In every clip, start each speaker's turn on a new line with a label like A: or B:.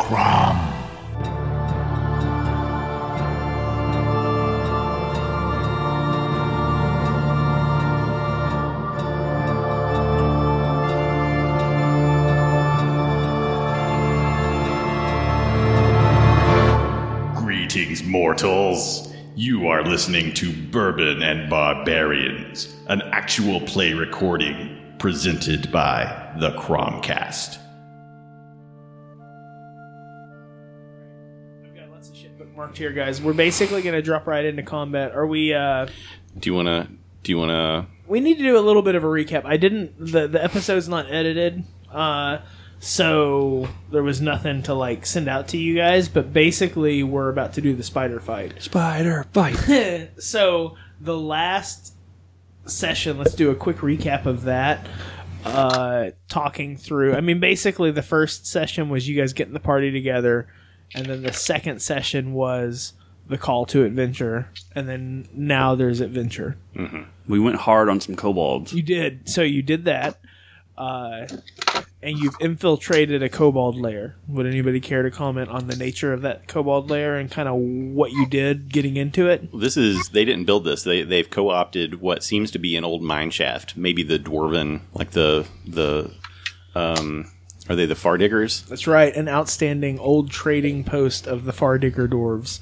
A: Crom.
B: Greetings, mortals. You are listening to Bourbon and Barbarians, an actual play recording presented by the Cromcast.
C: Lots of shit bookmarked here, guys. We're basically going to drop right into combat. Are we? uh
D: Do you want to? Do you want to?
C: We need to do a little bit of a recap. I didn't. the The episode's not edited, uh, so there was nothing to like send out to you guys. But basically, we're about to do the spider fight.
E: Spider fight.
C: so the last session, let's do a quick recap of that. Uh, talking through. I mean, basically, the first session was you guys getting the party together, and then the second session was the call to adventure, and then now there's adventure.
E: we went hard on some kobolds.
C: You did. So you did that. Uh, and you've infiltrated a kobold lair. Would anybody care to comment on the nature of that kobold lair and kind of what you did getting into it?
D: This is. They didn't build this. They they've co-opted what seems to be an old mine shaft. Maybe the dwarven, like the the. Um, are they the far diggers?
C: That's right, an outstanding old trading post of the Fardigger dwarves.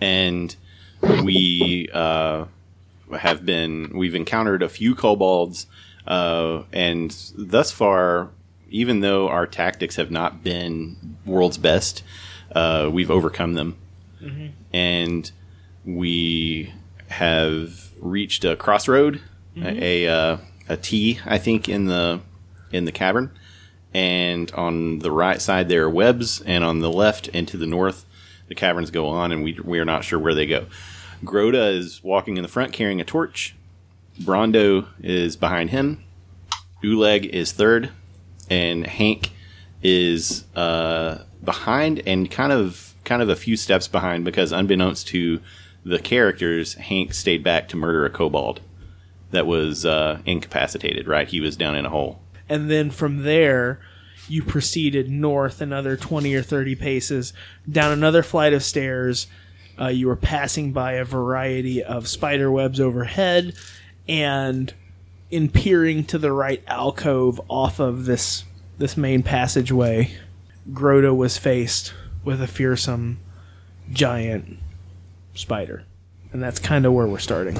D: and we uh, have been we've encountered a few kobolds uh, and thus far even though our tactics have not been world's best uh, we've overcome them and we have reached a crossroad a, a, uh, a T I think in the in the cavern and on the right side there are webs and on the left and to the north the caverns go on and we, we are not sure where they go. Groda is walking in the front carrying a torch. Brondo is behind him. Uleg is third. And Hank is uh, behind and kind of kind of a few steps behind because unbeknownst to the characters Hank stayed back to murder a kobold that was uh, incapacitated right? He was down in a hole
C: And then from there, you proceeded north another 20 or 30 paces, down another flight of stairs. Uh, you were passing by a variety of spider webs overhead, and in peering to the right alcove off of this this main passageway, Grota was faced with a fearsome giant spider. And that's kind of where we're starting.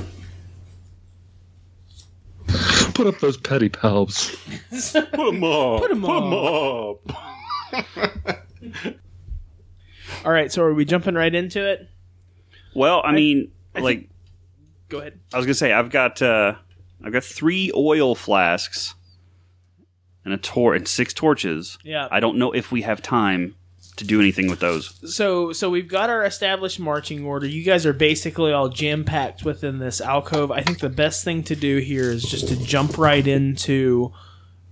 A: Put up those petty palms.
D: Put them up. Put
C: 'em up. All right, so are we jumping right into it?
E: Well, I mean,
C: I
E: like
C: think- Go ahead.
E: I was gonna say, I've got uh, I've got three oil flasks and a tor and six torches.
C: Yeah.
E: I don't know if we have time to do anything with those.
C: So so we've got our established marching order. You guys are basically all jam packed within this alcove. I think the best thing to do here is just to jump right into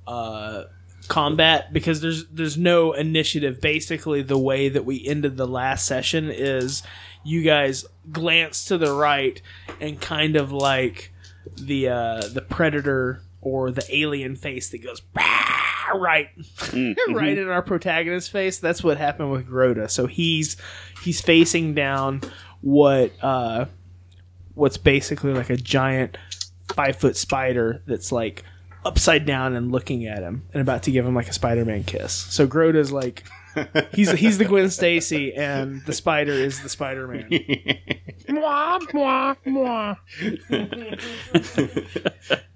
C: uh, combat because there's there's no initiative. Basically, the way that we ended the last session is you guys glance to the right and kind of like the uh, the predator or the alien face that goes "Bah!" right right in our protagonist's face. That's what happened with Grota. So he's he's facing down what uh what's basically like a giant five foot spider that's like upside down and looking at him and about to give him like a Spider-Man kiss. So Grota's like he's he's the Gwen Stacy and the spider is the Spider-Man.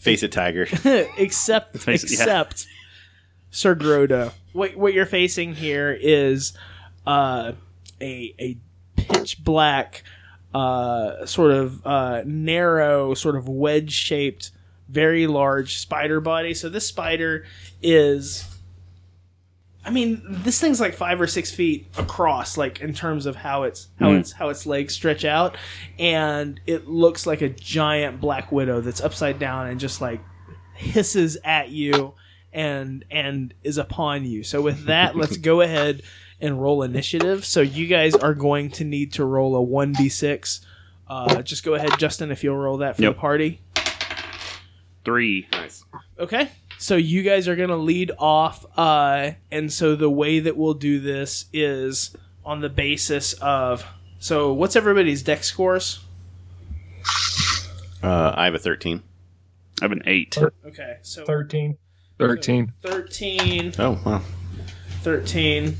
D: face a tiger
C: except
E: Face it, yeah.
C: except Sir Groda. What what you're facing here is uh, a a pitch black, uh, sort of uh, narrow, sort of wedge shaped, very large spider body. So this spider is. I mean, this thing's like five or six feet across, like in terms of how its how its how its legs stretch out, and it looks like a giant black widow that's upside down and just like hisses at you and and is upon you. So with that, let's go ahead and roll initiative. So you guys are going to need to roll a one d six. Uh, just go ahead, Justin, if you'll roll that for
E: Yep.
C: the party.
E: Three. Nice.
C: Okay. So you guys are gonna lead off, uh, and so the way that we'll do this is on the basis of. So what's everybody's dex scores?
D: Uh, I have a 13.
E: I have an eight.
C: Okay, so
F: 13.
A: 13.
C: 13,
D: Oh, wow.
C: 13.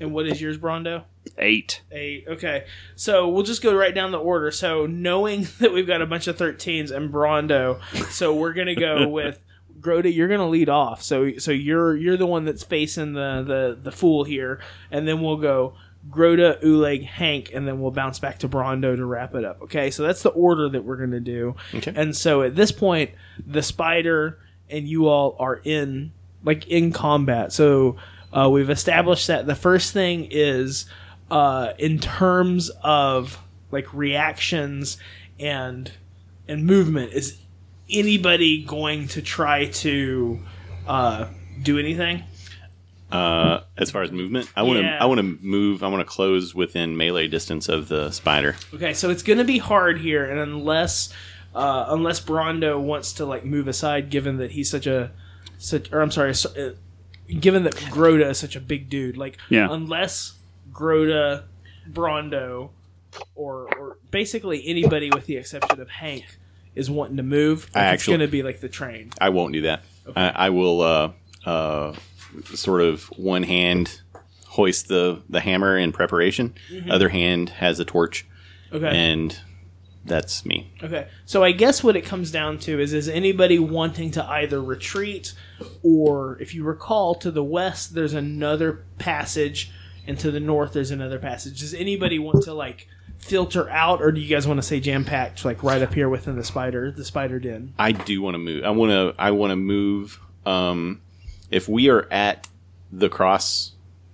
C: And what is yours, Brondo?
E: Eight.
C: Eight. Okay. So we'll just go right down the order. So knowing that we've got a bunch of 13s and Brondo, so we're gonna go with Groda, you're gonna lead off. So so you're you're the one that's facing the the, the fool here, and then we'll go Grota, Uleg, Hank, and then we'll bounce back to Brondo to wrap it up. Okay, so that's the order that we're gonna do.
D: Okay.
C: And so at this point, the spider and you all are in like in combat. So uh, we've established that the first thing is uh, in terms of like reactions and and movement. Is anybody going to try to uh, do anything?
D: Uh, as far as movement, I want to
C: Yeah.
D: I want to move. I want to close within melee distance of the spider.
C: Okay, so it's going to be hard here, and unless uh, unless Brondo wants to like move aside, given that he's such a such, or I'm sorry, so- uh, given that Groda is such a big dude, like
E: Yeah.
C: unless Groda, Brondo, or or basically anybody with the exception of Hank is wanting to move,
D: I
C: it's
D: actually-
C: going to be like the train.
D: I won't do that. I, I will uh, uh, sort of one hand hoist the the hammer in preparation. Other hand has a torch,
C: Okay.
D: and that's me.
C: Okay, so I guess what it comes down to is is anybody wanting to either retreat or, if you recall, to the west there's another passage, and to the north there's another passage. Does anybody want to like filter out, or do you guys want to say jam packed, like right up here within the spider, the spider den?
D: I do want to move. I want to. I want to move. Um, if we are at the cross,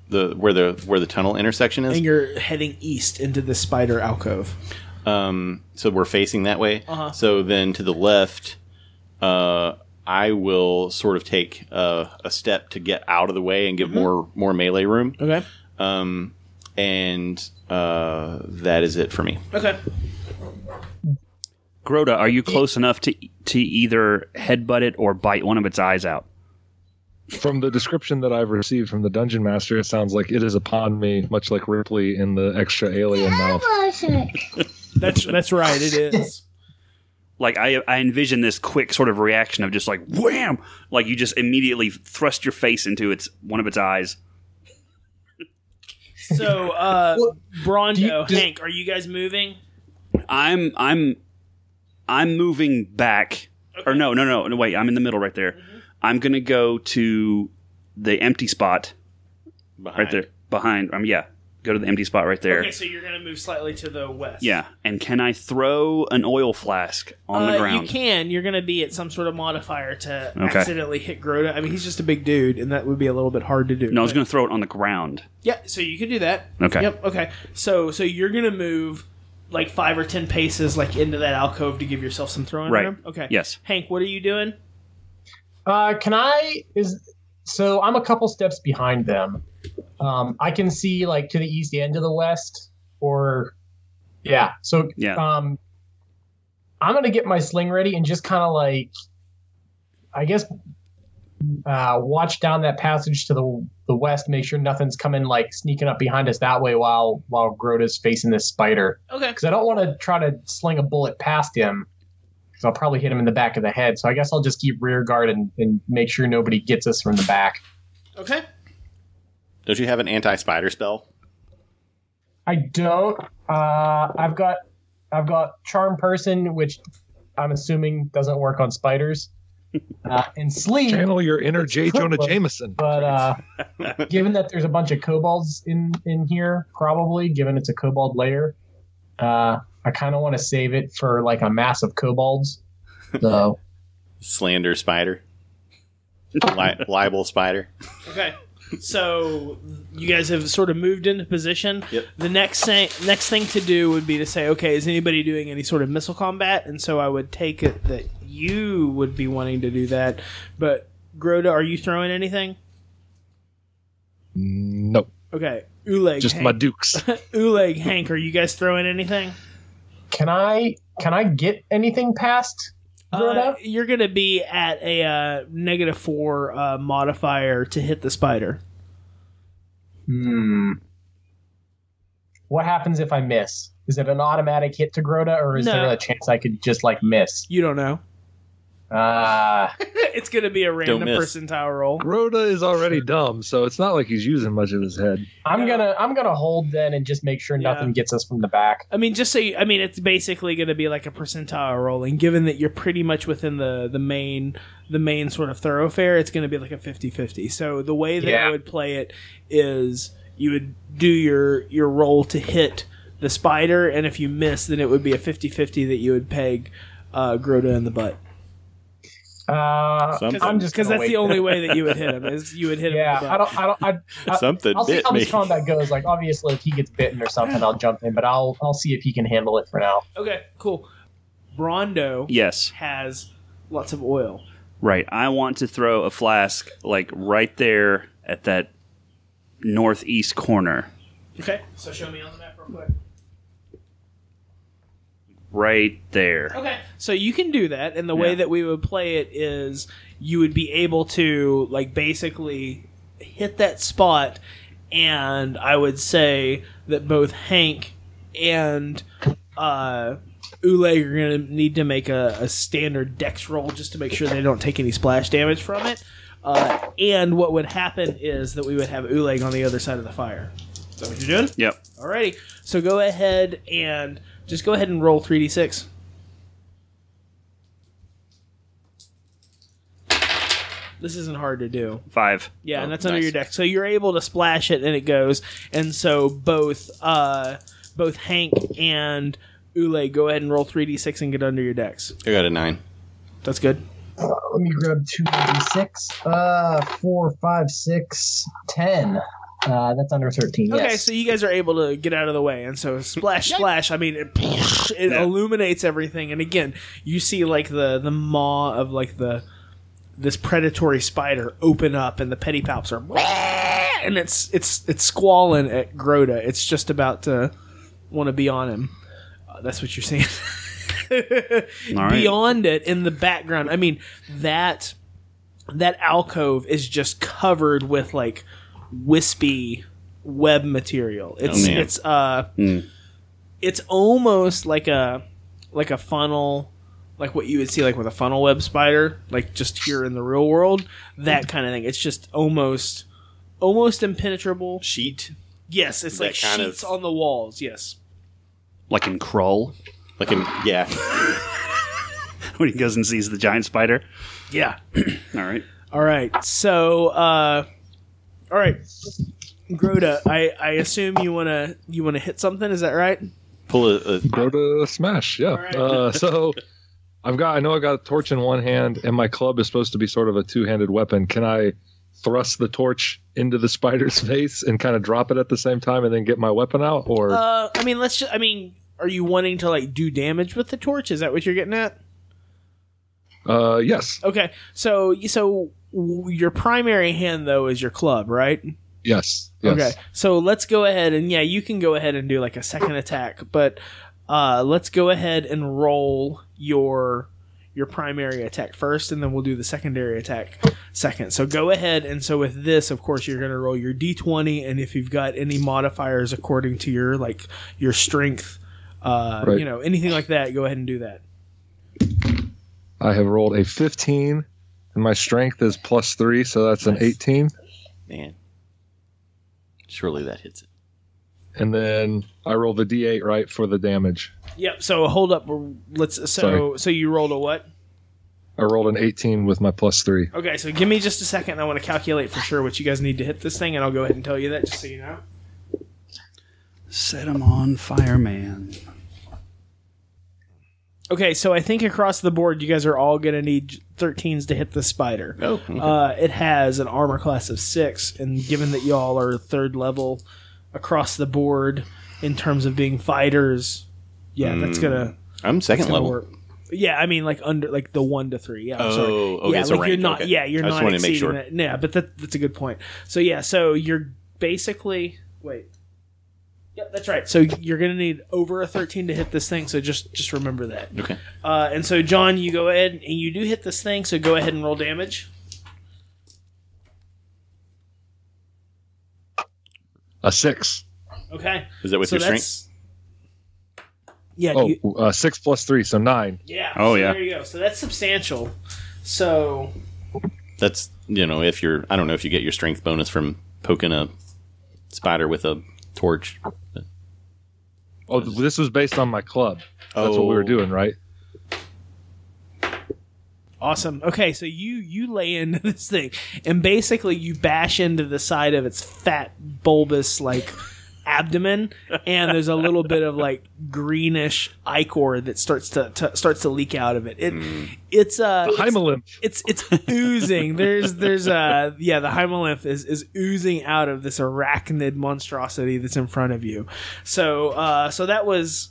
D: the where the where the tunnel intersection is,
C: And you're heading east into the spider alcove.
D: um, so we're facing that way.
C: Uh-huh.
D: So then to the left, uh, I will sort of take uh, a step to get out of the way and give more more melee room.
C: Okay.
D: Um, and uh, that is it for me.
C: Okay.
E: Groda, are you close enough to to either headbutt it or bite one of its eyes out?
A: From the description that I've received from the dungeon master, it sounds like it is upon me, much like Ripley in the extra alien mouth.
C: That's that's right. It is.
E: Like I, I envision this quick sort of reaction of just like wham, like you just immediately thrust your face into its one of its eyes.
C: So, uh, Brondo,
F: do you- does-
C: Hank, are you guys moving?
E: I'm I'm I'm moving back. Or no, no, no, no. Wait, I'm in the middle right there. I'm gonna go to the empty spot
D: Behind.
E: right there behind. Um, yeah, go to the empty spot right there.
C: Okay, so you're gonna move slightly to the west.
E: Yeah, and can I throw an oil flask on
C: Uh,
E: the ground?
C: You can. You're going to be at some sort of modifier to
E: Okay.
C: accidentally hit Grota. I mean, he's just a big dude, and that would be a little bit hard to do.
E: No, I was gonna throw it on the ground.
C: Yeah, so you could do that.
E: Okay.
C: Yep. Okay. So so you're going to move like five or ten paces like into that alcove to give yourself some throwing
E: Right.
C: room. Okay.
E: Yes.
C: Hank, what are you doing?
F: Uh, can I is so I'm a couple steps behind them. Um, I can see like to the east and to the west, or yeah. So
E: Yeah.
F: um, I'm gonna get my sling ready and just kind of like, I guess, uh, watch down that passage to the the west, make sure nothing's coming like sneaking up behind us that way while while Grota's facing this spider
C: Okay.
F: because I don't want to try to sling a bullet past him because I'll probably hit him in the back of the head. So I guess I'll just keep rear guard and, and make sure nobody gets us from the back.
C: Okay.
D: Don't you have an anti spider spell?
F: I don't. Uh, I've got I've got charm person, which I'm assuming doesn't work on spiders, uh, and sleep.
A: Channel your inner
F: It's
A: J. Jonah
F: crippling.
A: Jameson.
F: But uh, given that there's a bunch of kobolds in in here, probably given it's a kobold layer, uh, I kind of want to save it for like a mass of kobolds. So
D: Slander spider. Li- libel spider.
C: Okay. So you guys have sort of moved into position.
D: Yep.
C: The next thing, next thing to do would be to say, okay, is anybody doing any sort of missile combat? And so I would take it that you would be wanting to do that. But Groda, are you throwing anything?
A: Nope.
C: Okay, Uleg.
A: Just
C: Hank.
A: my dukes.
C: Uleg, Hank, are you guys throwing anything?
F: Can I can I get anything past
C: Uh, you're going to be at a uh, negative four uh, modifier to hit the spider.
F: Hmm. What happens if I miss? Is it an automatic hit to Grota, or is
C: No.
F: there a chance I could just like miss?
C: You don't know.
F: Ah,
C: it's going to be a random
D: miss.
C: percentile roll.
A: Rhoda is already dumb, so it's not like he's using much of his head.
F: I'm gonna I'm gonna hold then and just make sure
C: Yeah.
F: nothing gets us from the back.
C: I mean, just so you, I mean, it's basically going to be like a percentile rolling. Given that you're pretty much within the the main the main sort of thoroughfare, it's going to be like a 50-50. So the way that I
F: Yeah.
C: would play it is you would do your your roll to hit the spider, and if you miss, then it would be a 50-50 that you would peg uh, Groda in the butt.
F: Uh, I'm just
C: Because that's
F: wait.
C: the only way that you would hit him is you would hit him.
F: Yeah, I don't. I don't. I, I,
D: Something
F: I'll see how
D: me.
F: this combat goes. Like, obviously, if he gets bitten or something, I'll jump in. But I'll I'll see if he can handle it for now.
C: Okay, cool. Brondo
E: Yes,
C: has lots of oil.
E: right. I want to throw a flask like right there at that northeast corner.
C: Okay, so show me on the map real quick.
E: Right there.
C: Okay, so you can do that, and the way
E: Yeah.
C: that we would play it is you would be able to like basically hit that spot, and I would say that both Hank and uh, Oleg are going to need to make a, a standard dex roll just to make sure they don't take any splash damage from it. Uh, and what would happen is that we would have Oleg on the other side of the fire. Is that what you're doing?
E: Yep.
C: Alrighty, so go ahead and just go ahead and roll 3d6. This isn't hard to do.
E: Five.
C: Yeah,
D: Oh,
C: and that's under
D: nice.
C: your deck. So you're able to splash it and it goes. And so both uh both Hank and Ule go ahead and roll 3d6 and get under your dex.
D: I got a nine.
C: That's good.
F: Uh, let me grab two d six. Uh, four, five, six, ten. Uh, that's under thirteen.
C: Okay,
F: yes.
C: so you guys are able to get out of the way, and so splash, splash. I mean, it, it
E: Yeah.
C: illuminates everything, and again, you see like the the maw of like the this predatory spider open up, and the pedipalps are, and it's it's it's squalling at Groda. It's just about to want to be on him. Uh, that's what you're seeing.
E: All right.
C: Beyond it, in the background, I mean that that alcove is just covered with like wispy web material. It's
D: man.
C: it's uh
E: Mm.
C: it's almost like a like a funnel like what you would see like with a funnel web spider, like just here in the real world, that kind of thing. It's just almost almost impenetrable.
D: Sheet.
C: Yes, it's
D: That
C: like
D: kind
C: sheets
D: of-
C: on the walls. Yes.
E: Like in Crawl,
D: Like in yeah.
E: when he goes and sees the giant spider.
C: Yeah.
E: All right.
C: All right. So, uh, all right, Groda. I, I assume you wanna you wanna hit something. Is that right?
D: Pull a, a
A: Go to smash, yeah.
C: Alright.
A: Uh, so I've got I know I got a torch in one hand, and my club is supposed to be sort of a two handed weapon. Can I thrust the torch into the spider's face and kind of drop it at the same time, and then get my weapon out? Or
C: Uh, I mean, let's. Just, I mean, are you wanting to like do damage with the torch? Is that what you're getting at?
A: uh, yes,
C: Okay. So so w- your primary hand though is your club, right?
A: yes, yes.
C: Okay. So let's go ahead and yeah, you can go ahead and do like a second attack, but uh, let's go ahead and roll your your primary attack first, and then we'll do the secondary attack second. So go ahead, and so with this, of course, you're going to roll your d20, and if you've got any modifiers according to your like your strength, uh,
A: Right.
C: you know, anything like that, go ahead and do that.
A: I have rolled a 15, and my strength is plus three, so that's an 18.
D: man. Surely that hits it.
A: And then I roll the d8 right for the damage.
C: Yep. So hold up. Let's. So
A: Sorry.
C: so you rolled a what?
A: I rolled an 18 with my plus three.
C: Okay. So give me just a second. I want to calculate for sure what you guys need to hit this thing, and I'll go ahead and tell you that just so you know.
E: Set him on fire, man.
C: Okay, so I think across the board, you guys are all going to need 13s to hit the spider.
D: Oh, okay.
C: Uh, it has an armor class of six, and given that y'all are third level across the board in terms of being fighters, yeah, that's gonna
D: I'm second
C: gonna
D: level.
C: work. Yeah, I mean like under like the one to three. Yeah, I'm
D: Oh,
C: sorry.
D: okay,
C: yeah,
D: a
C: like you're not.
D: okay.
C: Yeah, you're
D: I just
C: not
D: wanted to make
C: exceeding
D: sure.
C: it. Yeah, but that, that's a good point. So yeah, so you're basically wait. Yep, that's right. So you're gonna need over a 13 to hit this thing. So just just remember that.
D: Okay.
C: Uh, and so John, you go ahead and you do hit this thing. So go ahead and roll damage.
A: A six.
C: Okay.
D: Is that with
C: so
D: your strength?
C: yeah.
A: Oh,
C: you,
A: uh, six plus three, so nine.
C: yeah.
E: Oh,
C: so
E: yeah.
C: There you go. So that's substantial. So
D: That's you know if you're I don't know if you get your strength bonus from poking a spider with a torch.
A: Oh, this was based on my club. That's what we were
D: Oh.
A: doing, right?
C: Awesome. Okay, so you you lay into this thing, and basically you bash into the side of its fat, bulbous like abdomen, and there's a little bit of like greenish ichor that starts to, to starts to leak out of it. It it's uh it's,
A: Hemolymph.
C: it's it's oozing. There's there's uh yeah the hemolymph is is oozing out of this arachnid monstrosity that's in front of you. So uh so that was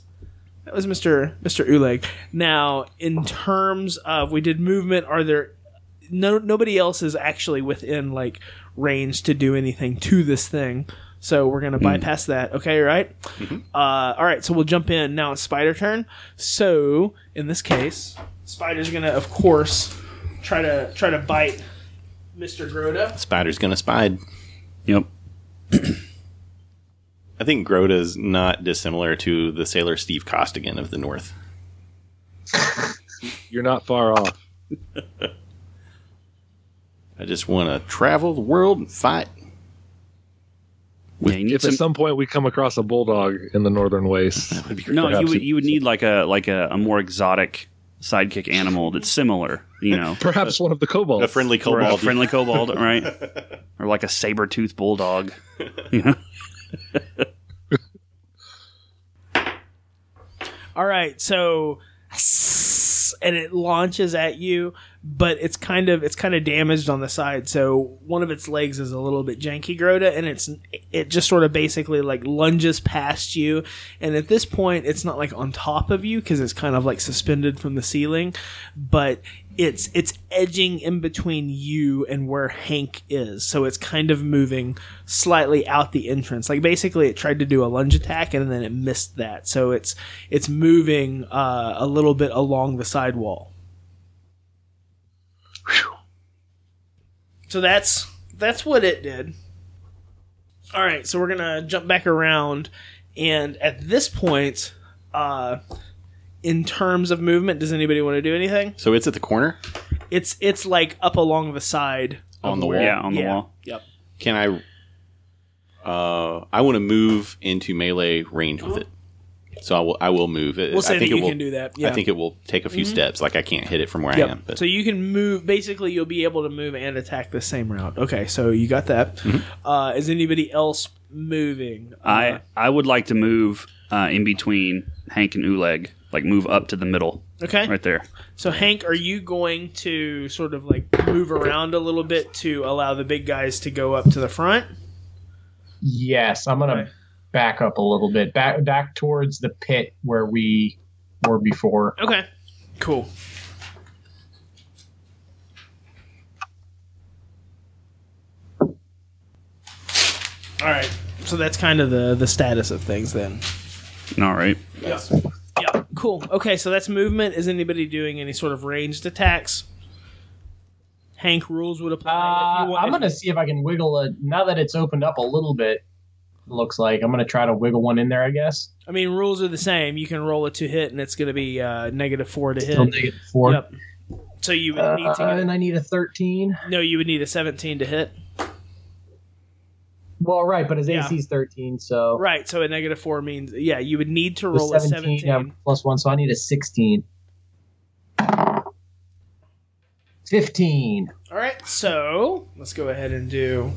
C: that was Mr. Mr. Uleg. Now, in terms of we did movement, are there no nobody else is actually within like range to do anything to this thing. So we're gonna bypass that. Okay, right? Uh, all right. So we'll jump in now. It's spider turn. So in this case, spider's gonna, of course, try to try to bite Mr. Groda.
D: Spider's gonna spide.
E: Yep.
D: I think Groda's not dissimilar to the sailor Steve Costigan of the North.
A: You're not far off.
D: I just want to travel the world and fight.
E: Yeah,
A: If
E: some,
A: at some point we come across a bulldog in the northern wastes,
E: no, you would you would need like a like a, a more exotic sidekick animal that's similar, you know,
A: perhaps one of the kobolds.
D: A friendly
E: or a friendly kobold, right? Or like a saber tooth bulldog. You know?
C: All right, so and it launches at you, but it's kind of it's kind of damaged on the side. So one of its legs is a little bit janky, Grota, and it's it just sort of basically like lunges past you. And at this point, it's not like on top of you because it's kind of like suspended from the ceiling, but it's it's edging in between you and where Hank is. So it's kind of moving slightly out the entrance. Like basically, it tried to do a lunge attack and then it missed that. So it's it's moving uh, a little bit along the side wall. So that's that's what it did. All right, so we're gonna jump back around, and at this point, uh, in terms of movement, does anybody want to do anything?
D: so it's at the corner.
C: It's it's like up along the side of
D: On the wall?
E: Yeah, on the
C: Yeah.
E: wall.
C: Yep.
D: Can I? Uh, I want to move into melee range with it. So I will. I will move. It,
C: We'll say
D: I think
C: that
D: it
C: you
D: will,
C: can do that. Yeah.
D: I think it will take a few steps. Like I can't hit it from where
C: Yep.
D: I am. But
C: So you can move. Basically, you'll be able to move and attack the same route. Okay, so you got that.
D: Mm-hmm.
C: Uh, is anybody else moving? Uh,
E: I I would like to move uh, in between Hank and Uleg, like move up to the middle,
C: okay.
E: right there.
C: So Hank, are you going to sort of like move around a little bit to allow the big guys to go up to the front?
F: Yes, I'm gonna
C: Okay.
F: back up a little bit, back back towards the pit where we were before.
C: Okay. Cool. All right. So that's kind of the the status of things then.
E: All right.
C: Yeah. Yeah. Cool. Okay, so that's movement. Is anybody doing any sort of ranged attacks? Hank rules would apply.
F: Uh,
C: if you want,
F: I'm gonna see if I can wiggle it Now that it's opened up a little bit, looks like I'm gonna try to wiggle one in there. I guess.
C: I mean, rules are the same. You can roll it to hit, and it's going to be uh, negative four to
F: Still
C: hit.
F: negative four.
C: Yep. So you would need to
F: Uh,
C: get
F: and I need a 13.
C: no. You would need a seventeen to hit.
F: Well, right, but his
C: Yeah.
F: AC is 13, so
C: Right. So a negative four means yeah. You would need to
F: the
C: roll a
F: 17,
C: seventeen.
F: yeah, plus one, so I need a 16. 15.
C: All right. So let's go ahead and do.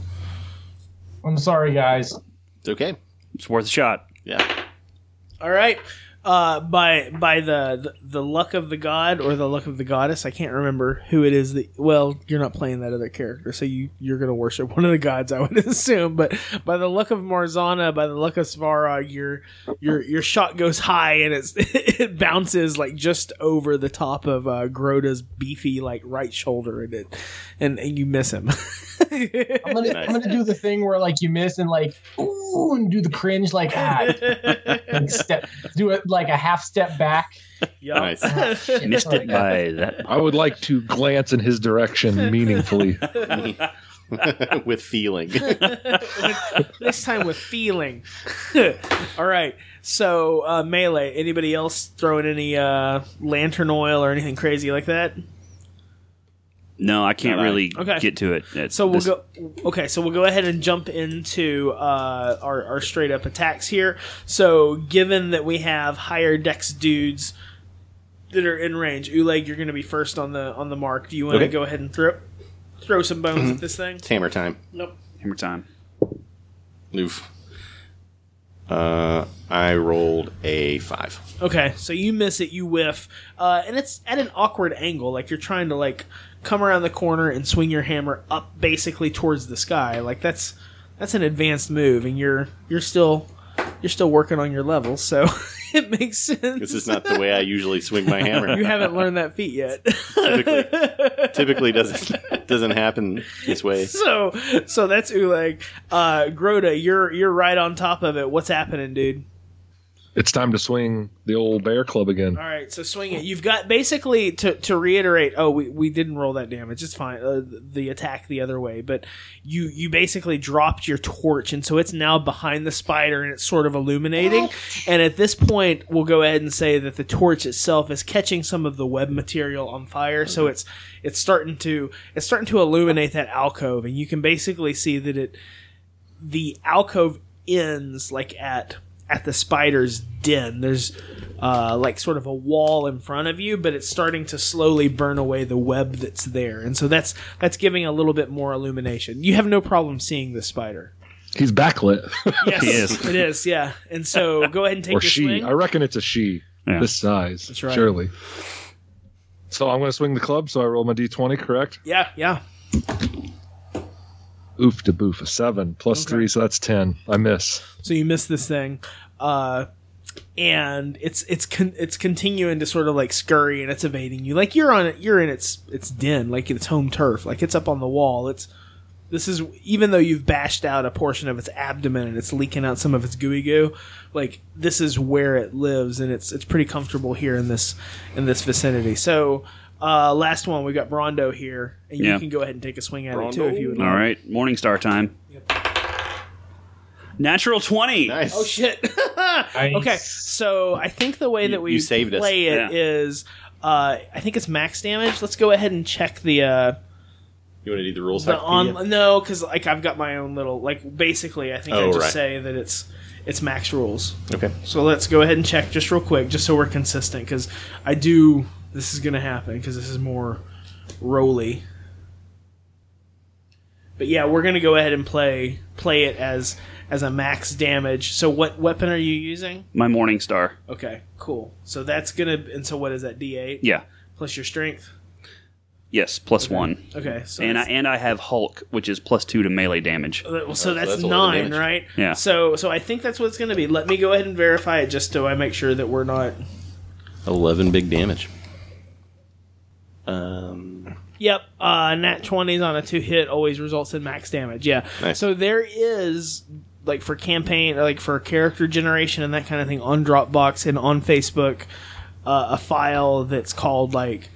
F: I'm sorry, guys.
D: it's okay.
E: It's worth a shot.
D: Yeah.
C: All right. Uh, by by the, the the luck of the god or the luck of the goddess, I can't remember who it is. That well, you're not playing that other character, so you you're gonna worship one of the gods, I would assume. But by the luck of Marzana, by the luck of Svarog, your your your shot goes high and it's it bounces like just over the top of uh, Groda's beefy like right shoulder, and it and, and you miss him.
F: I'm gonna, I'm gonna do the thing where like you miss and like ooh and do the cringe like ah like step do it like a half step back.
C: Yup.
D: Nice.
F: Ah, shit,
E: Missed it by that.
A: I would like to glance in his direction meaningfully.
D: with feeling.
C: this time with feeling. All right. So uh, melee. Anybody else throwing any uh, lantern oil or anything crazy like that?
E: No, I can't
D: All right.
E: really
C: Okay.
E: get to it. It's-
C: So we'll
E: this-
C: go. Okay, so we'll go ahead and jump into uh, our, our straight up attacks here. So, given that we have higher dex dudes that are in range, Uleg, you're going to be first on the on the mark. Do you want to
D: Okay.
C: go ahead and throw throw some bones at this thing?
D: It's hammer time.
C: Nope.
E: Hammer time.
D: Oof. Uh, I rolled a five.
C: Okay, so you miss it, you whiff, uh, and it's at an awkward angle. Like you're trying to like come around the corner and swing your hammer up, basically towards the sky. Like that's that's an advanced move, and you're you're still you're still working on your level, so it makes sense.
D: This is not the way I usually swing my hammer.
C: you haven't learned that feat yet.
D: typically, typically doesn't doesn't happen this way.
C: so so that's Uleg. Uh, Groda, you're you're right on top of it. What's happening, dude?
A: It's time to swing the old bear club again.
C: All right, so swing it. You've got basically to to reiterate. Oh, we, we didn't roll that damage. It's fine. Uh, the attack the other way, but you you basically dropped your torch, and so it's now behind the spider, and it's sort of illuminating. And at this point, we'll go ahead and say that the torch itself is catching some of the web material on fire. So it's it's starting to it's starting to illuminate that alcove, and you can basically see that it the alcove ends like at at the spider's den. There's uh, like sort of a wall in front of you, but it's starting to slowly burn away the web that's there, and so that's that's giving a little bit more illumination. You have no problem seeing the spider.
A: He's backlit.
C: Yes,
E: He is.
C: it is. Yeah, and so go ahead and take
A: or
C: your
A: she.
C: swing.
A: I reckon it's a she.
E: Yeah.
A: This size.
C: That's right.
A: Surely. So I'm going to swing the club. So I roll my d20, correct?
C: Yeah, yeah.
A: Oof to boof. A seven plus
C: Okay.
A: three, so that's ten. I miss.
C: So you miss this thing, uh, and it's it's con- it's continuing to sort of like scurry and it's evading you. Like you're on it, you're in its its den, like its home turf, like it's up on the wall. It's this is even though you've bashed out a portion of its abdomen and it's leaking out some of its gooey goo. Like this is where it lives, and it's it's pretty comfortable here in this in this vicinity. So. Uh, last one, we got Brondo here, and you
E: Yeah.
C: can go ahead and take a swing at it too if you would
E: All
C: like.
E: right, morning star time. Natural twenty.
D: Nice.
C: Oh shit! Okay, so I think the way that we
D: you saved us.
C: play it
E: Yeah.
C: is, uh, I think it's max damage. Let's go ahead and check the uh,
D: You want to do the rules?
C: the
D: Encyclopedia?
C: on no, because like I've got my own little like basically I think I
D: Oh,
C: just
D: right.
C: say that it's it's max rules.
D: Okay.
C: So let's go ahead and check just real quick, just so we're consistent, because I do this is going to happen because this is more roly. But yeah, we're going to go ahead and play play it as as a max damage. So what weapon are you using?
E: My morning star.
C: Okay, cool. So that's gonna and so what is that? D eight
E: Yeah.
C: plus your strength.
E: Yes, plus one.
C: Okay, so
E: And I and I have Hulk, which is plus two to melee damage.
C: Uh, so that's,
D: that's a lot of
C: nine, right?
E: Yeah.
C: So so I think that's what it's going to be. Let me go ahead and verify it just so I make sure that we're not.
D: Eleven big damage. Um.
C: Yep. Uh, nat twenties on a two hit always results in max damage. Yeah.
D: Nice.
C: So there is like for campaign like for character generation and that kind of thing on Dropbox and on Facebook, uh, a file that's called like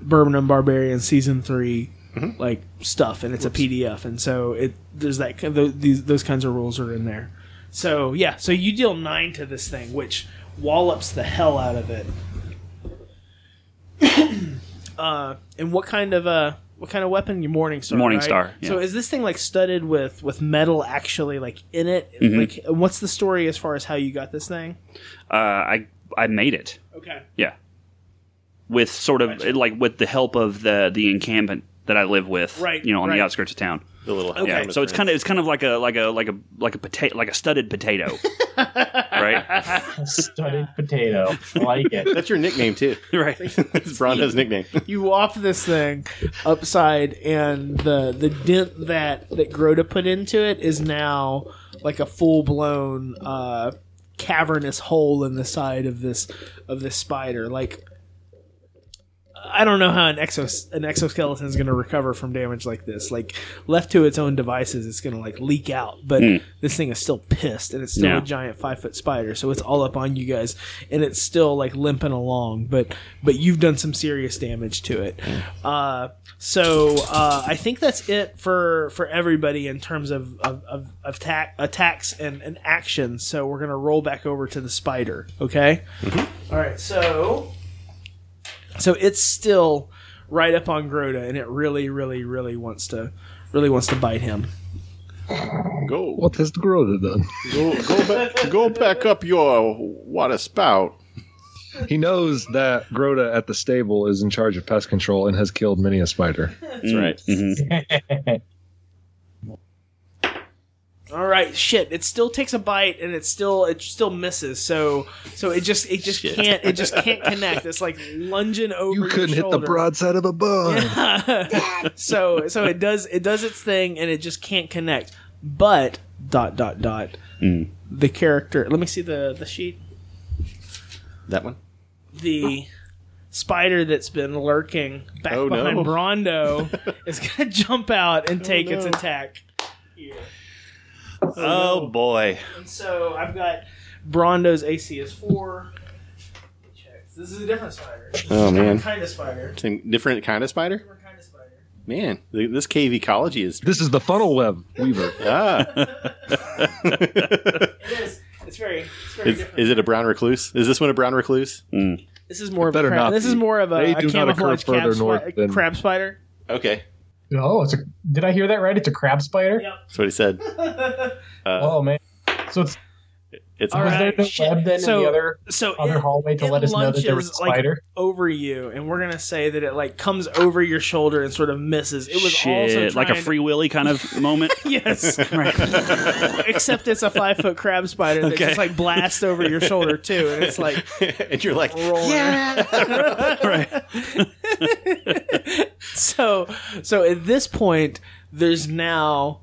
C: Bourbon and Barbarian season 3 like stuff, and it's a PDF, and so it there's that those, these those kinds of rules are in there. So yeah, so you deal nine to this thing, which wallops the hell out of it. uh, and what kind of uh, what kind of weapon? Your Morning Star.
E: Morning
C: right?
E: Star, yeah.
C: So is this thing like studded with with metal actually like in it?
E: Mm-hmm.
C: Like, what's the story as far as how you got this thing?
E: Uh, I I made it.
C: Okay.
E: Yeah. With sort of like with the help of the the encampment that I live with,
C: Right,
E: You know, on
C: right.
E: the outskirts of town.
D: The little
E: Yeah, so it's kind of it's kind of like a like a like a like a potato like a studded potato, right?
F: Studded potato. I like it.
D: That's your nickname too.
E: right.
D: It's Brondo's nickname.
C: you waft this thing upside, and the the dent that that Grota put into it is now like a full blown uh, cavernous hole in the side of this of this spider. Like I don't know how an exos an exoskeleton is going to recover from damage like this. Like left to its own devices, it's going to like leak out. But this thing is still pissed, and it's still
E: Yeah.
C: a giant five foot spider, so it's all up on you guys, and it's still like limping along. But but you've done some serious damage to it. Uh, so uh, I think that's it for for everybody in terms of of, of, of attack, attacks and, and actions. So we're gonna roll back over to the spider. Okay. All right. So so it's still right up on Groda, and it really, really, really wants to really wants to bite him.
D: Go,
A: What has the Grota done?
D: go, go back, go back up your water spout.
A: He knows that Grota at the stable is in charge of pest control and has killed many a spider.
D: That's right.
E: Mhm.
C: All right, shit. It still takes a bite, and it still it still misses. So so it just it just
D: Shit.
C: can't it just can't connect. It's like lunging over.
A: You couldn't hit the
C: shoulder.
A: broadside of a bug.
C: so so it does it does its thing, and it just can't connect. But dot dot dot.
E: Mm.
C: The character. Let me see the the sheet.
D: That one.
C: the spider that's been lurking back
D: Oh,
C: behind
D: no.
C: Brondo is going to jump out and take its
D: no.
C: attack. Here.
E: Oh boy.
C: And so I've got Brondo's AC is four. This is a different spider. This
D: Oh,
C: a
D: man.
C: different kind of spider.
D: Same, different kind of spider.
C: Different kind of spider.
D: Man, this cave ecology is
A: This is the funnel web weaver.
D: ah.
C: It is. It's very. It's very
D: is,
C: different.
D: is it a brown recluse? Is this one a brown recluse?
C: This is more of a
A: better
C: crab.
A: not
C: This is more of a,
A: They
C: a
A: do not occur
C: camouflage crab,
A: north
C: spi-
A: than-
C: crab spider.
D: Okay,
F: oh, it's a. Did I hear that right? It's a crab spider.
C: Yep.
D: that's what he said. Uh,
F: Oh man. So it's
D: it's
C: All
F: was
C: right.
F: there no
C: shit.
F: web then
C: So-
F: in the other
C: So
F: other
C: it-
F: hallway to let us know that there was a
C: lunges, like,
F: spider?
C: over you, and we're gonna say that it like comes over your shoulder and sort of misses. It was also
E: Shit, like a free willy kind of moment.
C: yes, except it's a five foot crab spider that
E: Okay.
C: just like blasts over your shoulder too, and it's like
D: and you're like,
C: rolling.
E: right.
C: so so at this point, there's now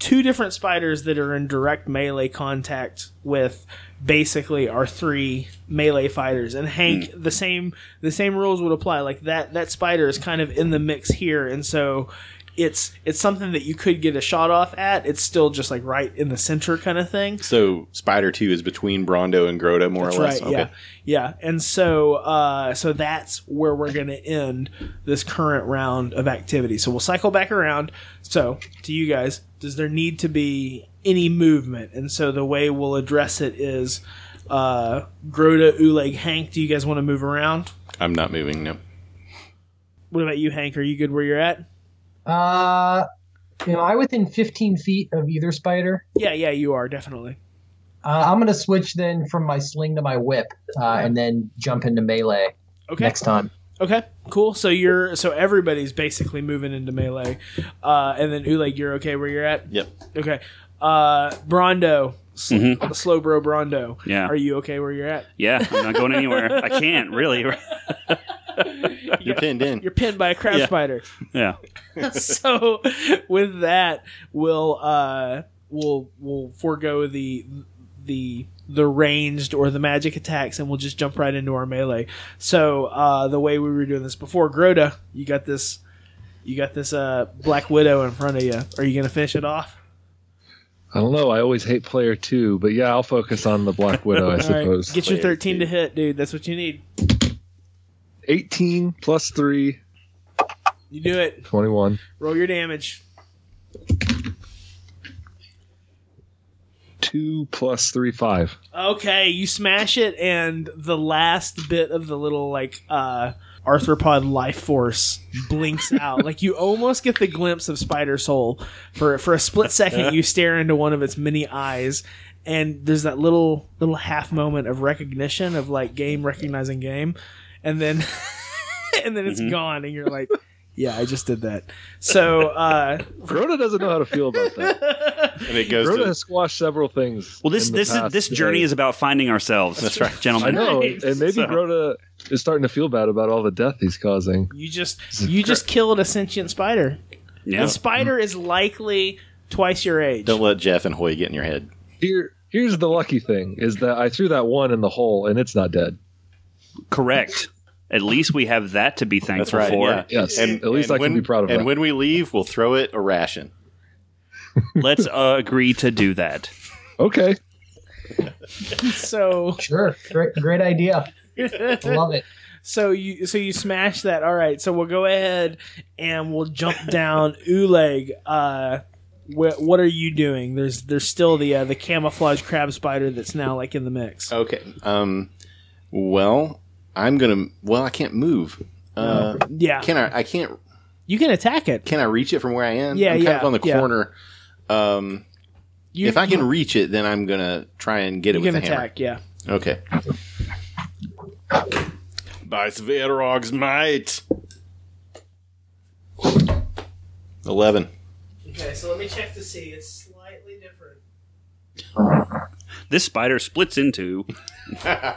C: two different spiders that are in direct melee contact with basically our three melee fighters and hank the same the same rules would apply like that that spider is kind of in the mix here and so it's it's something that you could get a shot off at it's still just like right in the center kind of thing
D: so Spider Two is between Brondo and Grota, more
C: that's
D: or less.
C: right. Yeah. Yeah. And so, uh, so that's where we're going to end this current round of activity. So we'll cycle back around. So to you guys, does there need to be any movement? And so the way we'll address it is, uh, Groda, Uleg, Hank, do you guys want to move around?
D: I'm not moving. No.
C: What about you, Hank? Are you good where you're at?
F: Uh, am I within 15 feet of either spider?
C: Yeah, yeah, you are definitely.
F: Uh, I'm gonna switch then from my sling to my whip, uh, and then jump into melee
C: Okay.
F: next time.
C: Okay, cool. So you're so everybody's basically moving into melee, uh, and then Uleg, you're okay where you're at.
D: Yep.
C: Okay. Uh, Brondo, sl-
E: Mhm.
C: slow bro Brondo.
E: Yeah.
C: Are you okay where you're at?
E: Yeah, I'm not going anywhere. I can't really.
D: You're pinned in.
C: You're pinned by a crab
E: Yeah.
C: spider.
E: Yeah.
C: so with that, we'll uh, we'll we'll forego the the the ranged or the magic attacks, and we'll just jump right into our melee. So uh, the way we were doing this before, Groda, you got this. You got this uh, Black Widow in front of you. Are you gonna finish it off?
A: I don't know. I always hate player two, but yeah, I'll focus on the Black Widow, I
C: All right,
A: suppose.
C: get your
D: Player
C: 13
D: two.
C: to hit, dude. That's what you need.
A: 18 plus 3,
C: You do it.
A: 21.
C: Roll your damage.
A: 2 plus 3, 5.
C: Okay, you smash it, and the last bit of the little like uh, arthropod life force blinks out. like you almost get the glimpse of Spider Soul for for a split second. You stare into one of its many eyes, and there's that little little half moment of recognition of like game recognizing game, and then and then it's gone, and you're like. Yeah, I just did that. So, uh,
A: Rhoda doesn't know how to feel about that.
D: And it goes
A: Rhoda
D: to
A: has squashed several things.
E: Well, this
A: in the
E: this is
A: past
E: this journey
A: day.
E: is about finding ourselves. That's right,
A: I
E: gentlemen.
A: know,
C: Nice.
A: and maybe
E: So-
A: Rhoda is starting to feel bad about all the death he's causing.
C: you just you just killed a sentient spider.
E: Yeah.
C: The spider is likely twice your age.
D: Don't let Jeff and Hoy get in your head.
A: Here, here's the lucky thing: is that I threw that one in the hole, and it's not dead.
E: Correct. At least we have that to be thankful
D: That's right.
E: for.
D: Yeah.
A: Yes,
D: And,
A: at least
D: and
A: I can be proud of it.
D: And
A: that.
D: when we leave, we'll throw it a ration.
E: Let's uh, agree to do that.
A: okay.
C: So
F: Sure, great, great idea. Love it.
C: so you so you smash that. All right. So we'll go ahead and we'll jump down Uleg. Uh, wh- what are you doing? There's there's still the uh, the camouflage crab spider that's now like in the mix.
D: Okay. Um. Well, I'm gonna. Well, I can't move. Uh,
C: Yeah,
D: can I? I can't.
C: you can attack it.
D: Can I reach it from where I am?
C: Yeah,
D: I'm kind
C: yeah,
D: of on the
C: yeah.
D: corner. Um.
C: You,
D: if I can
C: you,
D: reach it, then I'm gonna try and get it
C: you
D: with
C: can
D: the hammer.
C: Yeah.
D: Okay. By Sverog's might. Eleven.
C: Okay. So let me check to see. It's slightly different.
E: This spider splits into
D: It's a.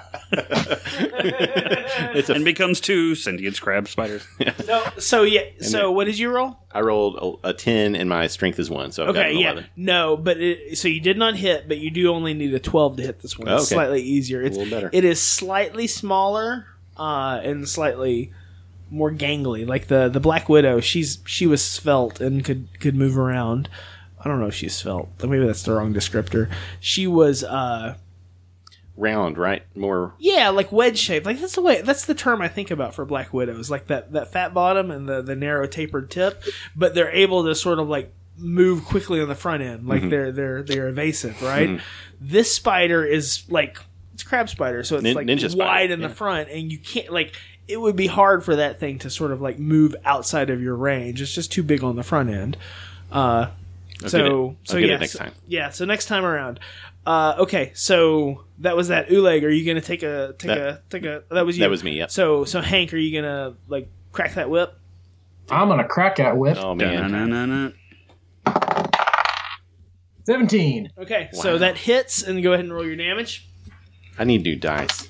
E: and becomes two sentient crab spiders.
C: No. So yeah. So what did you roll?
D: I rolled a, a ten, and my strength is one, so I've got
C: Okay,
D: an
C: yeah,
D: eleven.
C: no, but it, so you did not hit, but you do only need a twelve to hit this one. It's
D: Okay.
C: slightly easier. It's
D: little better.
C: It is slightly smaller uh, and slightly more gangly. Like the the Black Widow, she's she was svelte and could could move around. I don't know if she's svelte. Maybe that's the wrong descriptor. She was, uh,
D: Round, right? More.
C: yeah, like wedge shaped. Like that's the way. That's the term I think about for Black Widows. Like that that fat bottom and the the narrow tapered tip, but they're able to sort of like move quickly on the front end. Like they're they're they're evasive, right? This spider is like it's a crab spider, so it's
D: Nin-
C: like
D: ninja spider,
C: wide in
D: yeah.
C: the front, and you can't like. It would be hard for that thing to sort of like move outside of your range. It's just too big on the front end. Uh, so
D: get it. I'll
C: so
D: get
C: yeah,
D: it next
C: so-
D: time.
C: Yeah, so next time around. Uh, okay, so that was that Uleg. Are you gonna take a take
D: That-
C: a take a that was you?
D: That was me. Yep.
C: So so Hank, are you gonna like crack that whip?
F: I'm gonna crack that whip.
D: Oh man.
E: Da-na-na-na-na.
F: Seventeen.
C: Okay, so that hits, and go ahead and roll your damage.
D: I need new dice.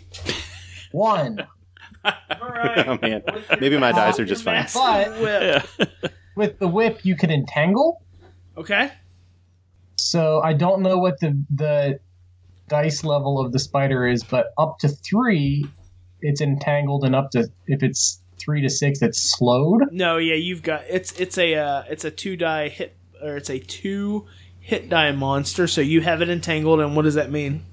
F: One.
C: All right.
D: Oh man. Maybe my dice are just fine.
F: But-
C: Whip.
F: With the whip, you can entangle.
C: Okay.
F: So I don't know what the the dice level of the spider is, but up to three, it's entangled, and up to if it's three to six, it's slowed.
C: No, yeah, you've got it's it's a uh, it's a two die hit or it's a two hit die monster. So you have it entangled, and what does that mean?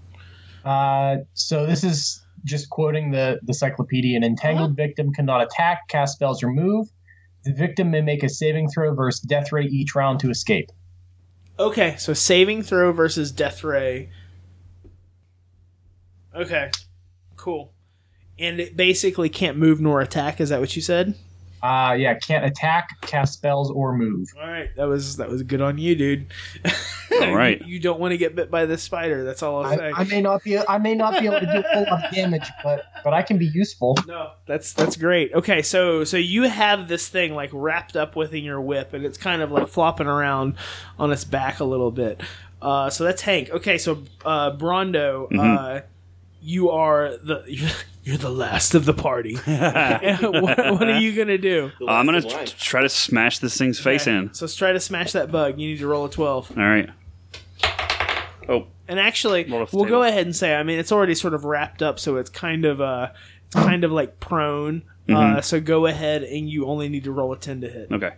F: Uh, so this is just quoting the the cyclopedia. An entangled victim cannot attack, cast spells, or move. The victim may make a saving throw versus death ray each round to escape.
C: Okay, so saving throw versus death ray. Okay, cool. And it basically can't move nor attack. Is that what you said?
F: Uh, yeah, can't attack, cast spells, or move.
C: All right, that was that was good on you, dude.
E: All right.
C: you, you don't want to get bit by the spider. That's all I'll say.
F: I, I may not be I may not be able to do a lot of damage, but but I can be useful.
C: No, that's that's great. Okay, so so you have this thing like wrapped up within your whip, and it's kind of like flopping around on its back a little bit. Uh, so that's Hank. Okay, so uh, Brondo, uh, you are the you're the last of the party. what, what are you gonna do?
E: I'm gonna t- try to smash this thing's face
C: Okay,
E: in.
C: So let's try to smash that bug. You need to roll a twelve.
E: All right. Oh,
C: And actually,
E: Roll off the
C: we'll go
E: table.
C: ahead and say, I mean, it's already sort of wrapped up, so it's kind of uh, it's kind of like prone. Uh,
E: Mm-hmm.
C: so go ahead and you only need to roll a ten to hit.
E: okay.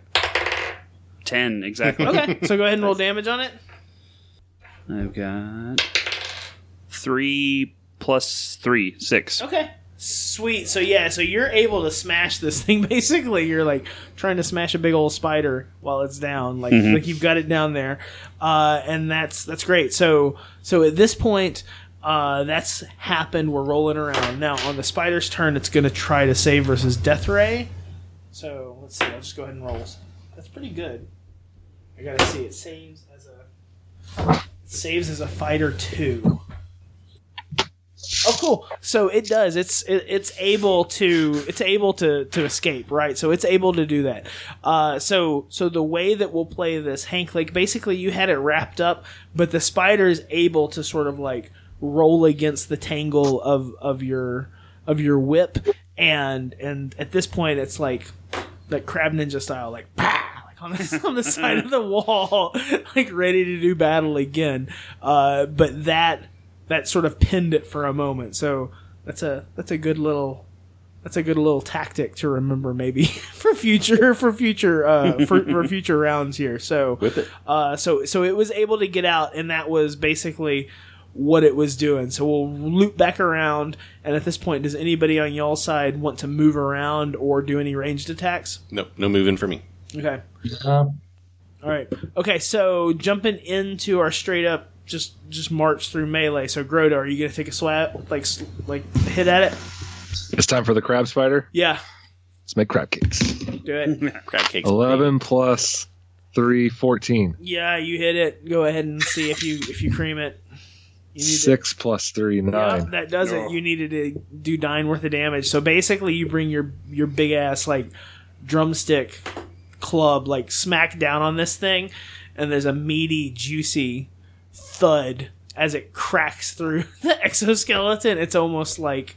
E: Ten exactly.
C: Okay, so go ahead and roll damage on it.
E: I've got three plus three, six.
C: Okay. Sweet. So yeah, so you're able to smash this thing. Basically, you're like trying to smash a big old spider while it's down. Like like you've got it down there, uh, and that's that's great. So so at this point. Uh, that's happened. We're rolling around now. On the spider's turn, it's going to try to save versus death ray. So let's see. I'll just go ahead and roll. That's pretty good. I gotta see. It saves as a it saves as a fighter two. Oh, cool. So it does. It's it, it's able to it's able to to escape, right? So it's able to do that. Uh, so so the way that we'll play this, Hank, like basically you had it wrapped up, but the spider is able to sort of like roll against the tangle of of your of your whip, and and at this point it's like like crab ninja style, like bah, like on the, on the side of the wall, like ready to do battle again. Uh, but that that sort of pinned it for a moment. So that's a that's a good little That's a good little tactic to remember, maybe for future for future uh, for, for future rounds here. So
D: Whip it.
C: uh, so so it was able to get out, and that was basically what it was doing. So we'll loop back around, and at this point, does anybody on y'all side want to move around or do any ranged attacks?
D: No, no moving for me.
C: Okay.
F: Uh,
C: All right. Okay. So jumping into our straight up, just just march through melee. So Groda, are you gonna take a swat, like like hit at it?
A: It's time for the crab spider.
C: Yeah.
A: Let's make crab cakes.
C: Do it.
D: Crab cakes.
A: 11 plus 3, 14.
C: yeah, you hit it. Go ahead and see if you if you cream it. You need to-
A: 6 plus 3, 9.
C: Yeah, that does it. You needed to do nine worth of damage. So basically, you bring your your big ass like drumstick club like smack down on this thing, and there's a meaty, juicy thud as it cracks through the exoskeleton. It's almost like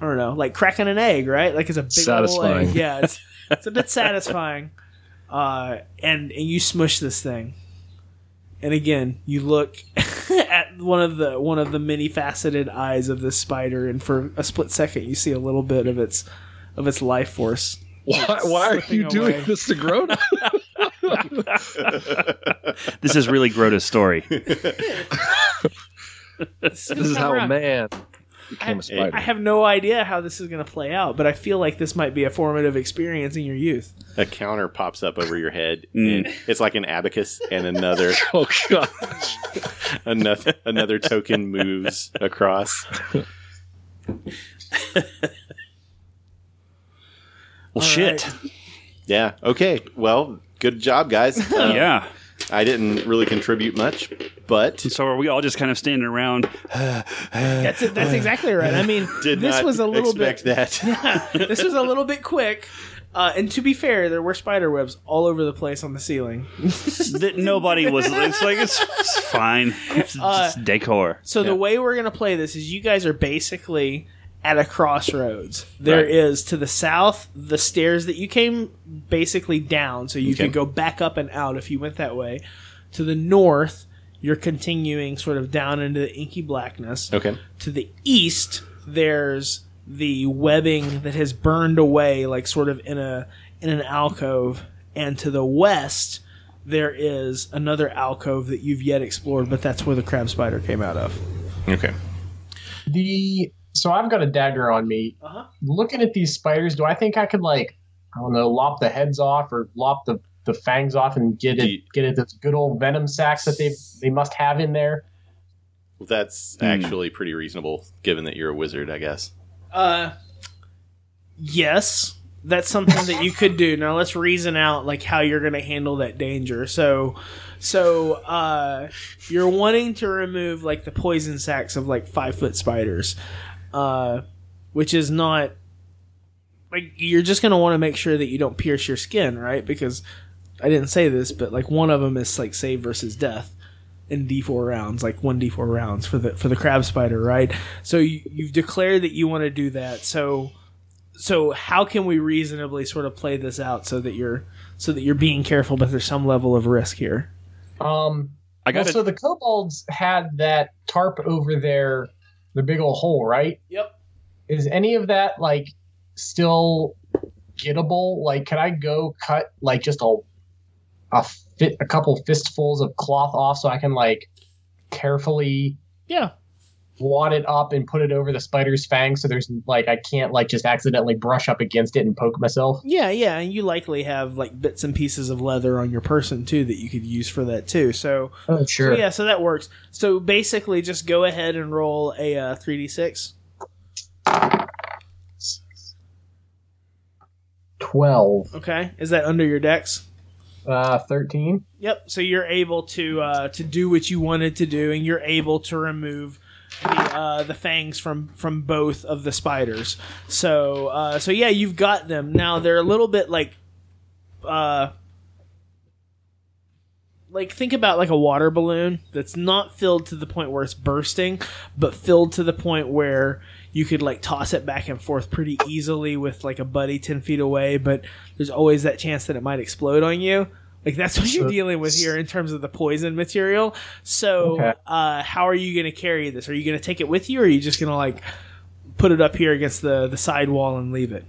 C: I don't know, like cracking an egg, right? Like it's a big
A: Satisfying.
C: egg. Yeah, it's it's a bit satisfying. Uh, and and you smush this thing and again you look at one of the one of the many faceted eyes of this spider and for a split second you see a little bit of its of its life force
A: Why, why are you doing this to Grota?
E: This is really Grota's story.
C: this
A: this is how a man became a spider.
C: I have no idea how this is going to play out, but I feel like this might be a formative experience in your youth.
D: A counter pops up over your head,
E: Mm.
D: and it's like an abacus, and another
A: oh, God.
D: another another token moves across.
E: Well, shit.
D: Yeah. Okay. Well, good job, guys. Uh,
E: Yeah.
D: I didn't really contribute much, but
E: So are we all just kind of standing around?
C: That's it, that's exactly right. I mean,
D: did
C: this was a little
D: expect
C: bit
D: that.
C: this was a little bit quick. Uh, and to be fair, there were spider webs all over the place on the ceiling.
E: that nobody was. It's like it's, it's fine. It's
C: Uh,
E: just decor.
C: So the way we're gonna play this is you guys are basically at a crossroads. There is
D: Right.
C: to the south the stairs that you came basically down, so you
D: Okay.
C: could go back up and out if you went that way. To the north, you're continuing sort of down into the inky blackness.
D: Okay.
C: To the east, there's the webbing that has burned away, like sort of in a in an alcove, and to the west. There is another alcove that you've yet explored, but that's where the crab spider came out of.
D: Okay.
F: the so I've got a dagger on me.
C: Uh-huh.
F: Looking at these spiders, do I think I could like I don't know, lop the heads off or lop the, the fangs off and get it
D: you-
F: get it those good old venom sacs that they they must have in there?
D: Well, that's
E: Hmm.
D: actually pretty reasonable, given that you're a wizard. I guess.
C: Uh, yes, that's something that you could do. Now let's reason out like how you're going to handle that danger. So, so uh, you're wanting to remove like the poison sacs of like five foot spiders, uh, which is not like you're just going to want to make sure that you don't pierce your skin, right? Because I didn't say this, but like one of them is like save versus death in D4 rounds, like one D4 rounds for the for the crab spider, right? So you, you've declared that you want to do that. So so how can we reasonably sort of play this out so that you're so that you're being careful, but there's some level of risk here?
F: Um
E: I
F: well,
E: got
F: so the kobolds had that tarp over their the big old hole, right?
C: Yep.
F: Is any of that like still gettable? Like, could I go cut like just a a fit a couple fistfuls of cloth off so I can like carefully
C: Yeah.
F: Wad it up and put it over the spider's fangs so there's like I can't like just accidentally brush up against it and poke myself.
C: Yeah, yeah, and you likely have like bits and pieces of leather on your person too that you could use for that too. So,
F: Oh
C: so yeah, so that works. So basically, just go ahead and roll a uh, three d six.
F: Twelve.
C: Okay, is that under your dex?
F: Uh thirteen.
C: Yep. So you're able to uh, to do what you wanted to do, and you're able to remove the uh, the fangs from from both of the spiders. So uh, so yeah, you've got them now. They're a little bit like uh, like think about like a water balloon that's not filled to the point where it's bursting, but filled to the point where you could like toss it back and forth pretty easily with like a buddy 10 feet away but there's always that chance that it might explode on you like that's what you're dealing with here in terms of the poison material so
F: Okay.
C: uh how are you gonna carry this are you gonna take it with you or are you just gonna like put it up here against the the side wall and leave it?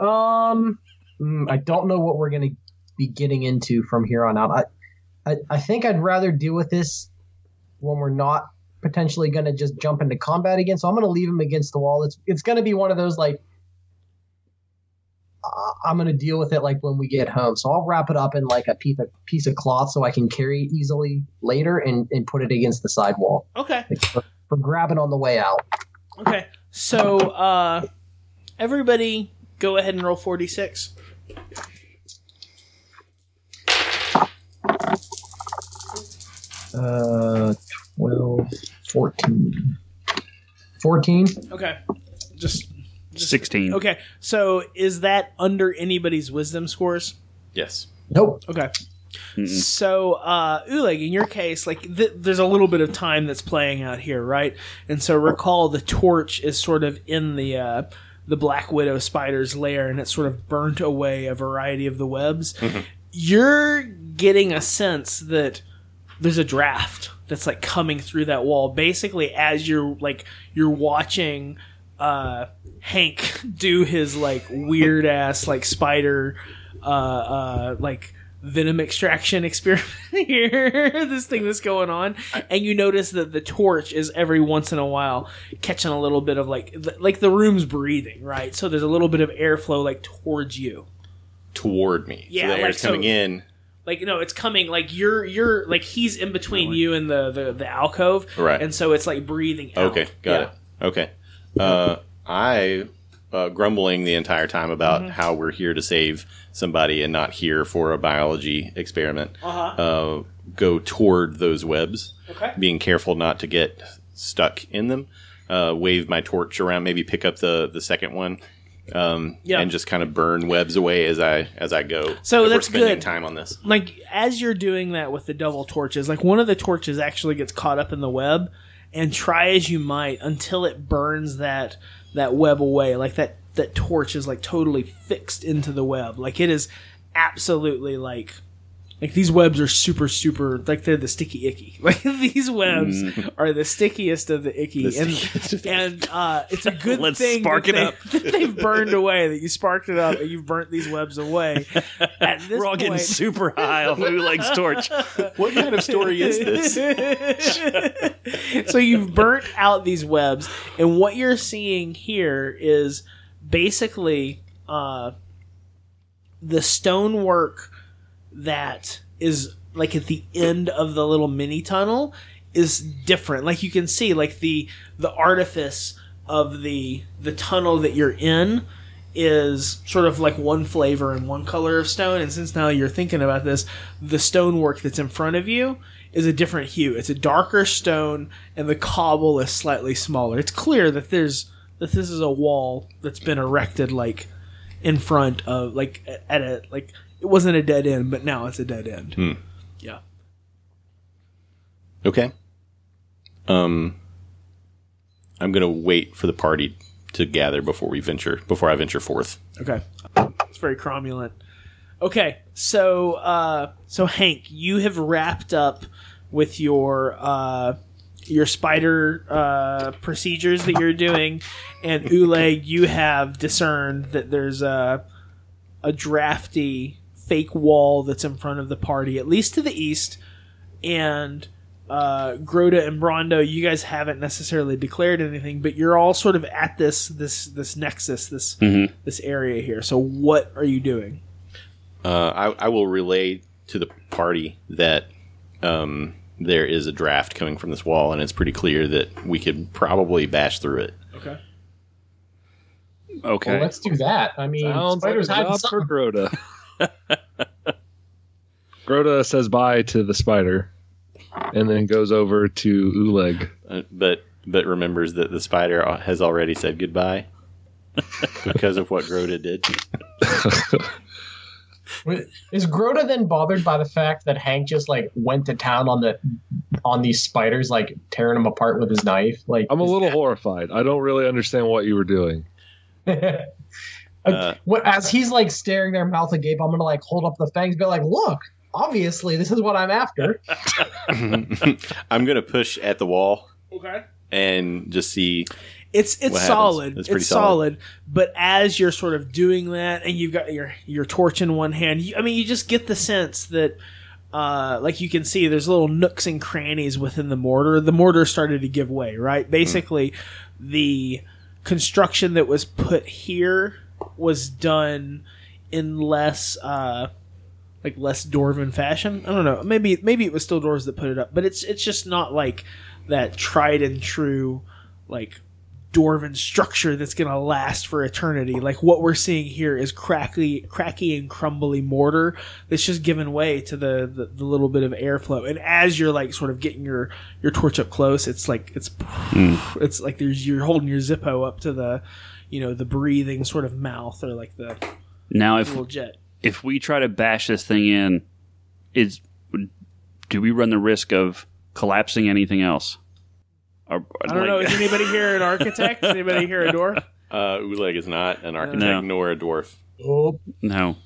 F: Um, mm, I don't know what we're gonna be getting into from here on out. I, I, I think I'd rather deal with this when we're not potentially gonna just jump into combat again. So I'm gonna leave him against the wall. It's it's gonna be one of those like I'm gonna deal with it like when we get home. So I'll wrap it up in like a piece of piece of cloth so I can carry it easily later and and put it against the side wall
C: Okay.
F: for, for grabbing on the way out.
C: Okay. So uh, everybody, go ahead and roll four d six.
F: Uh, 12, 14. 14?
C: Okay. Just
E: Sixteen.
C: okay. So is that under anybody's wisdom scores?
D: Yes.
F: Nope.
C: Okay. So, uh, Uleg, in your case, like th- there's a little bit of time that's playing out here, right? And so, recall the torch is sort of in the uh, the Black Widow spider's lair, and it's sort of burnt away a variety of the webs. You're getting a sense that there's a draft that's like coming through that wall, basically as you're like you're watching uh, Hank do his like weird ass like spider uh, uh, like venom extraction experiment here. this thing that's going on, and you notice that the torch is every once in a while catching a little bit of like th- like the room's breathing, right? So there's a little bit of airflow like towards you.
D: Toward me.
C: Yeah,
D: So the
C: like,
D: air's coming
C: so-
D: in.
C: Like no, it's coming like you're you're like he's in between you and the the, the alcove,
D: Right.
C: And so it's like breathing. Out.
D: Okay, got
C: Yeah.
D: it. Okay. Uh, I uh, grumbling the entire time about
C: Mm-hmm.
D: how we're here to save somebody and not here for a biology experiment.
C: Uh-huh.
D: Uh, go toward those webs,
C: Okay.
D: being careful not to get stuck in them. Uh, wave my torch around, maybe pick up the the second one. Um,
C: Yeah.
D: and just kind of burn webs away as I as I go.
C: So that's good.
D: time on this.
C: like as you're doing that with the double torches, like one of the torches actually gets caught up in the web, and try as you might until it burns that that web away. Like that that torch is like totally fixed into the web. Like it is absolutely like like these webs are super super like they're the sticky icky. Like these webs are the stickiest of the icky,
D: The
C: and
D: stickiest of the
C: and uh, it's a good
E: Let's
C: thing
E: spark
C: that
E: it
C: they-
E: up.
C: they've burned away. That you sparked it up and you've burnt these webs away. At this
E: We're all getting super high off legs torch.
D: What kind of story is this?
C: so you've burnt out these webs, and what you're seeing here is basically uh, the stonework that is like at the end of the little mini tunnel is different. Like you can see, like the the artifice of the the tunnel that you're in is sort of like one flavor and one color of stone. And since now you're thinking about this, the stonework that's in front of you is a different hue. It's a darker stone, and the cobble is slightly smaller. It's clear that there's that this is a wall that's been erected like in front of like at a like it wasn't a dead end, but now it's a dead end.
D: Hmm.
C: Yeah.
D: Okay. Um, I'm gonna wait for the party to gather before we venture before I venture forth.
C: Okay. It's very cromulent. Okay, so uh, so Hank, you have wrapped up with your uh, your spider uh, procedures that you're doing, and Uleg, you have discerned that there's a a drafty fake wall that's in front of the party, at least to the east, and uh, Groda and Brondo, you guys haven't necessarily declared anything, but you're all sort of at this this this nexus, this this area here. So what are you doing?
D: Uh, I, I will relay to the party that um, there is a draft coming from this wall, and it's pretty clear that we could probably bash through it.
C: Okay.
E: Okay.
F: Well, let's do that. I mean,
A: Sounds like a
F: spiders hiding
A: job for. Grota. Grota says bye to the spider, and then goes over to Uleg.
D: Uh, but but remembers that the spider has already said goodbye because of what Groda did.
F: Is Grota then bothered by the fact that Hank just like went to town on the on these spiders, like tearing them apart with his knife? Like
A: I'm a little horrified. I don't really understand what you were doing.
D: Uh,
F: as he's like staring their mouth agape, I'm gonna like hold up the fangs, be like, look, obviously this is what I'm after.
D: I'm gonna push at the wall
C: Okay.
D: and just see.
C: It's it's
D: What
C: solid.
D: It's
C: It's,
D: pretty
C: solid.
D: solid.
C: But as you're sort of doing that, and you've got your your torch in one hand, you, I mean, you just get the sense that, uh, like you can see, there's little nooks and crannies within the mortar. The mortar started to give way. Right, basically, the construction that was put here was done in less. Uh, like less dwarven fashion. I don't know. Maybe maybe it was still dwarves that put it up, but it's it's just not like that tried and true like dwarven structure that's going to last for eternity. Like what we're seeing here is cracky cracky and crumbly mortar that's just given way to the, the the little bit of airflow. And as you're like sort of getting your your torch up close, it's like it's it's like there's you're holding your Zippo up to the you know the breathing sort of mouth or like the
E: Now, if
C: little jet.
E: if we try to bash this thing in, is do we run the risk of collapsing anything else? Or,
C: I don't know. Is anybody here an architect? Is anybody here a dwarf?
D: Uh, Oleg is not an architect
E: No.
D: nor a dwarf.
F: Oh,
E: no.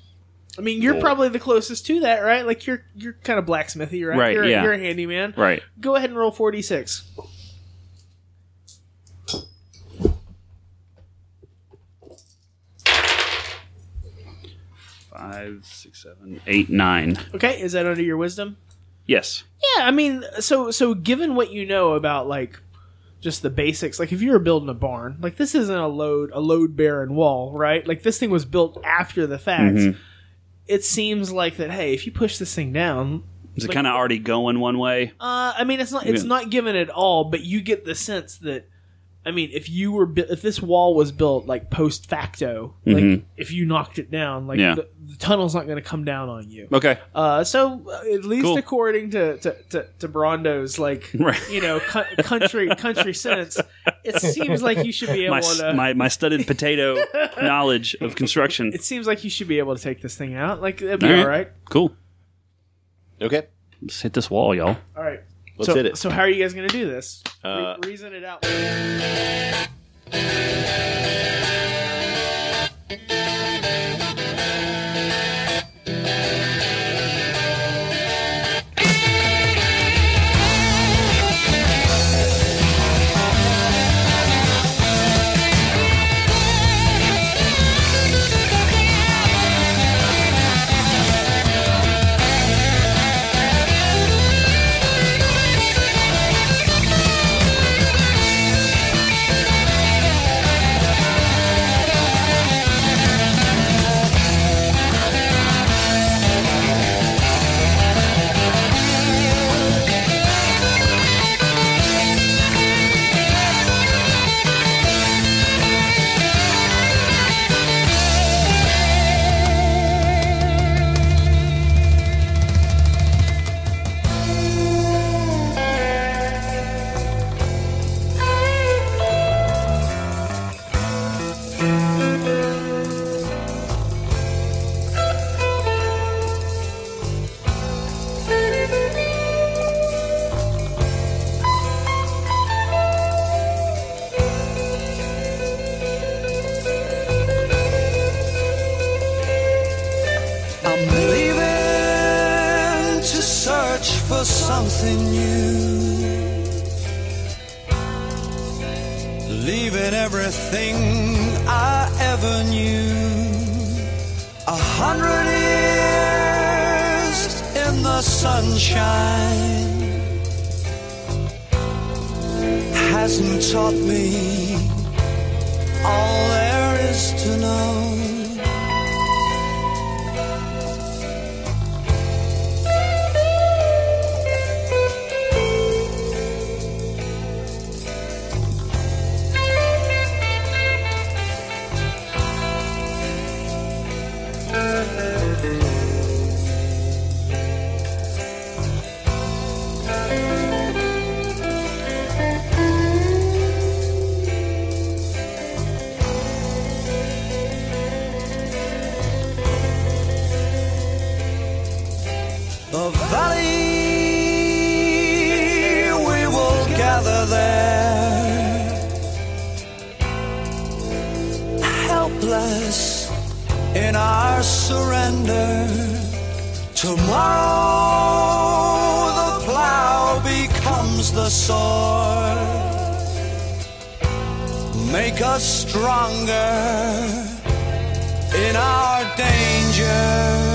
C: I mean, you're probably the closest to that, right? Like you're you're kind of blacksmithy, right?
E: Right,
C: You're,
E: yeah.
C: you're a handyman.
E: Right.
C: Go ahead and roll four d six.
E: Five, six, seven, eight, nine.
C: Okay, is that under your wisdom?
E: Yes.
C: Yeah, I mean, so so given what you know about like just the basics, like if you were building a barn, like this isn't a load a load bearing wall, right? Like this thing was built after the fact.
E: Mhm.
C: It seems like that. Hey, if you push this thing down,
E: Is it kind of already going one way?
C: Uh, I mean, it's not it's not given at all, but you get the sense that, I mean, if you were bu- if this wall was built like post facto, like
E: Mhm.
C: if you knocked it down, like
E: Yeah.
C: the, the tunnel's not going to come down on you.
E: Okay.
C: Uh, so uh, at least
E: Cool.
C: according to to, to, to Brondo's like
E: Right.
C: you know cu- country country sense, it seems like you should be able
E: My,
C: to.
E: my my studded potato knowledge of construction.
C: it seems like you should be able to take this thing out. Like that'd be
E: All right.
C: all right.
E: Cool.
D: Okay,
E: Let's hit this wall, y'all.
C: All right.
D: Let's
C: so,
D: hit it.
C: So how are you guys going to do this? Re-
D: Uh,
C: reason it out.
G: Helpless in our surrender. Tomorrow the plow becomes the sword. make us stronger in our danger.